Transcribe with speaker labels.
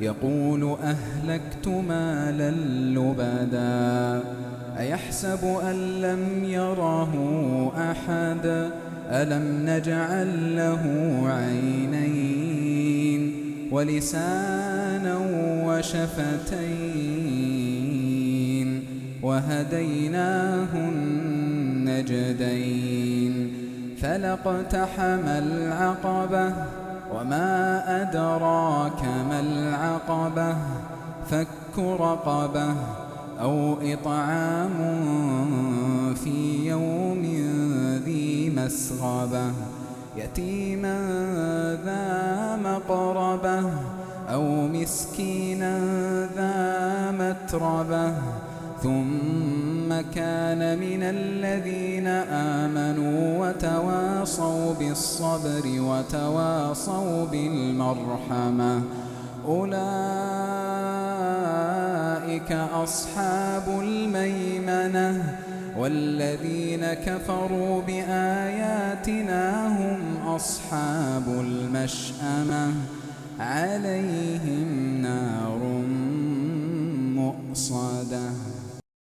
Speaker 1: يقول أهلكت مالا لبدا أيحسب أن لم يره أحد؟ ألم نجعل له عينين ولسانا وشفتين وهديناه النجدين فلاقتحم العقبة وما أدراك ما العقبة فك رقبة أو إطعام في يوم ذي مسغبة يتيما ذا مقربة أو مسكينا ذا متربة ثم كان من الذين آمنوا وتواصوا بالصبر وتواصوا بالمرحمة. أولئك أصحاب الميمنة والذين كفروا بآياتنا هم أصحاب المشأمة. عليهم نار مؤصدة.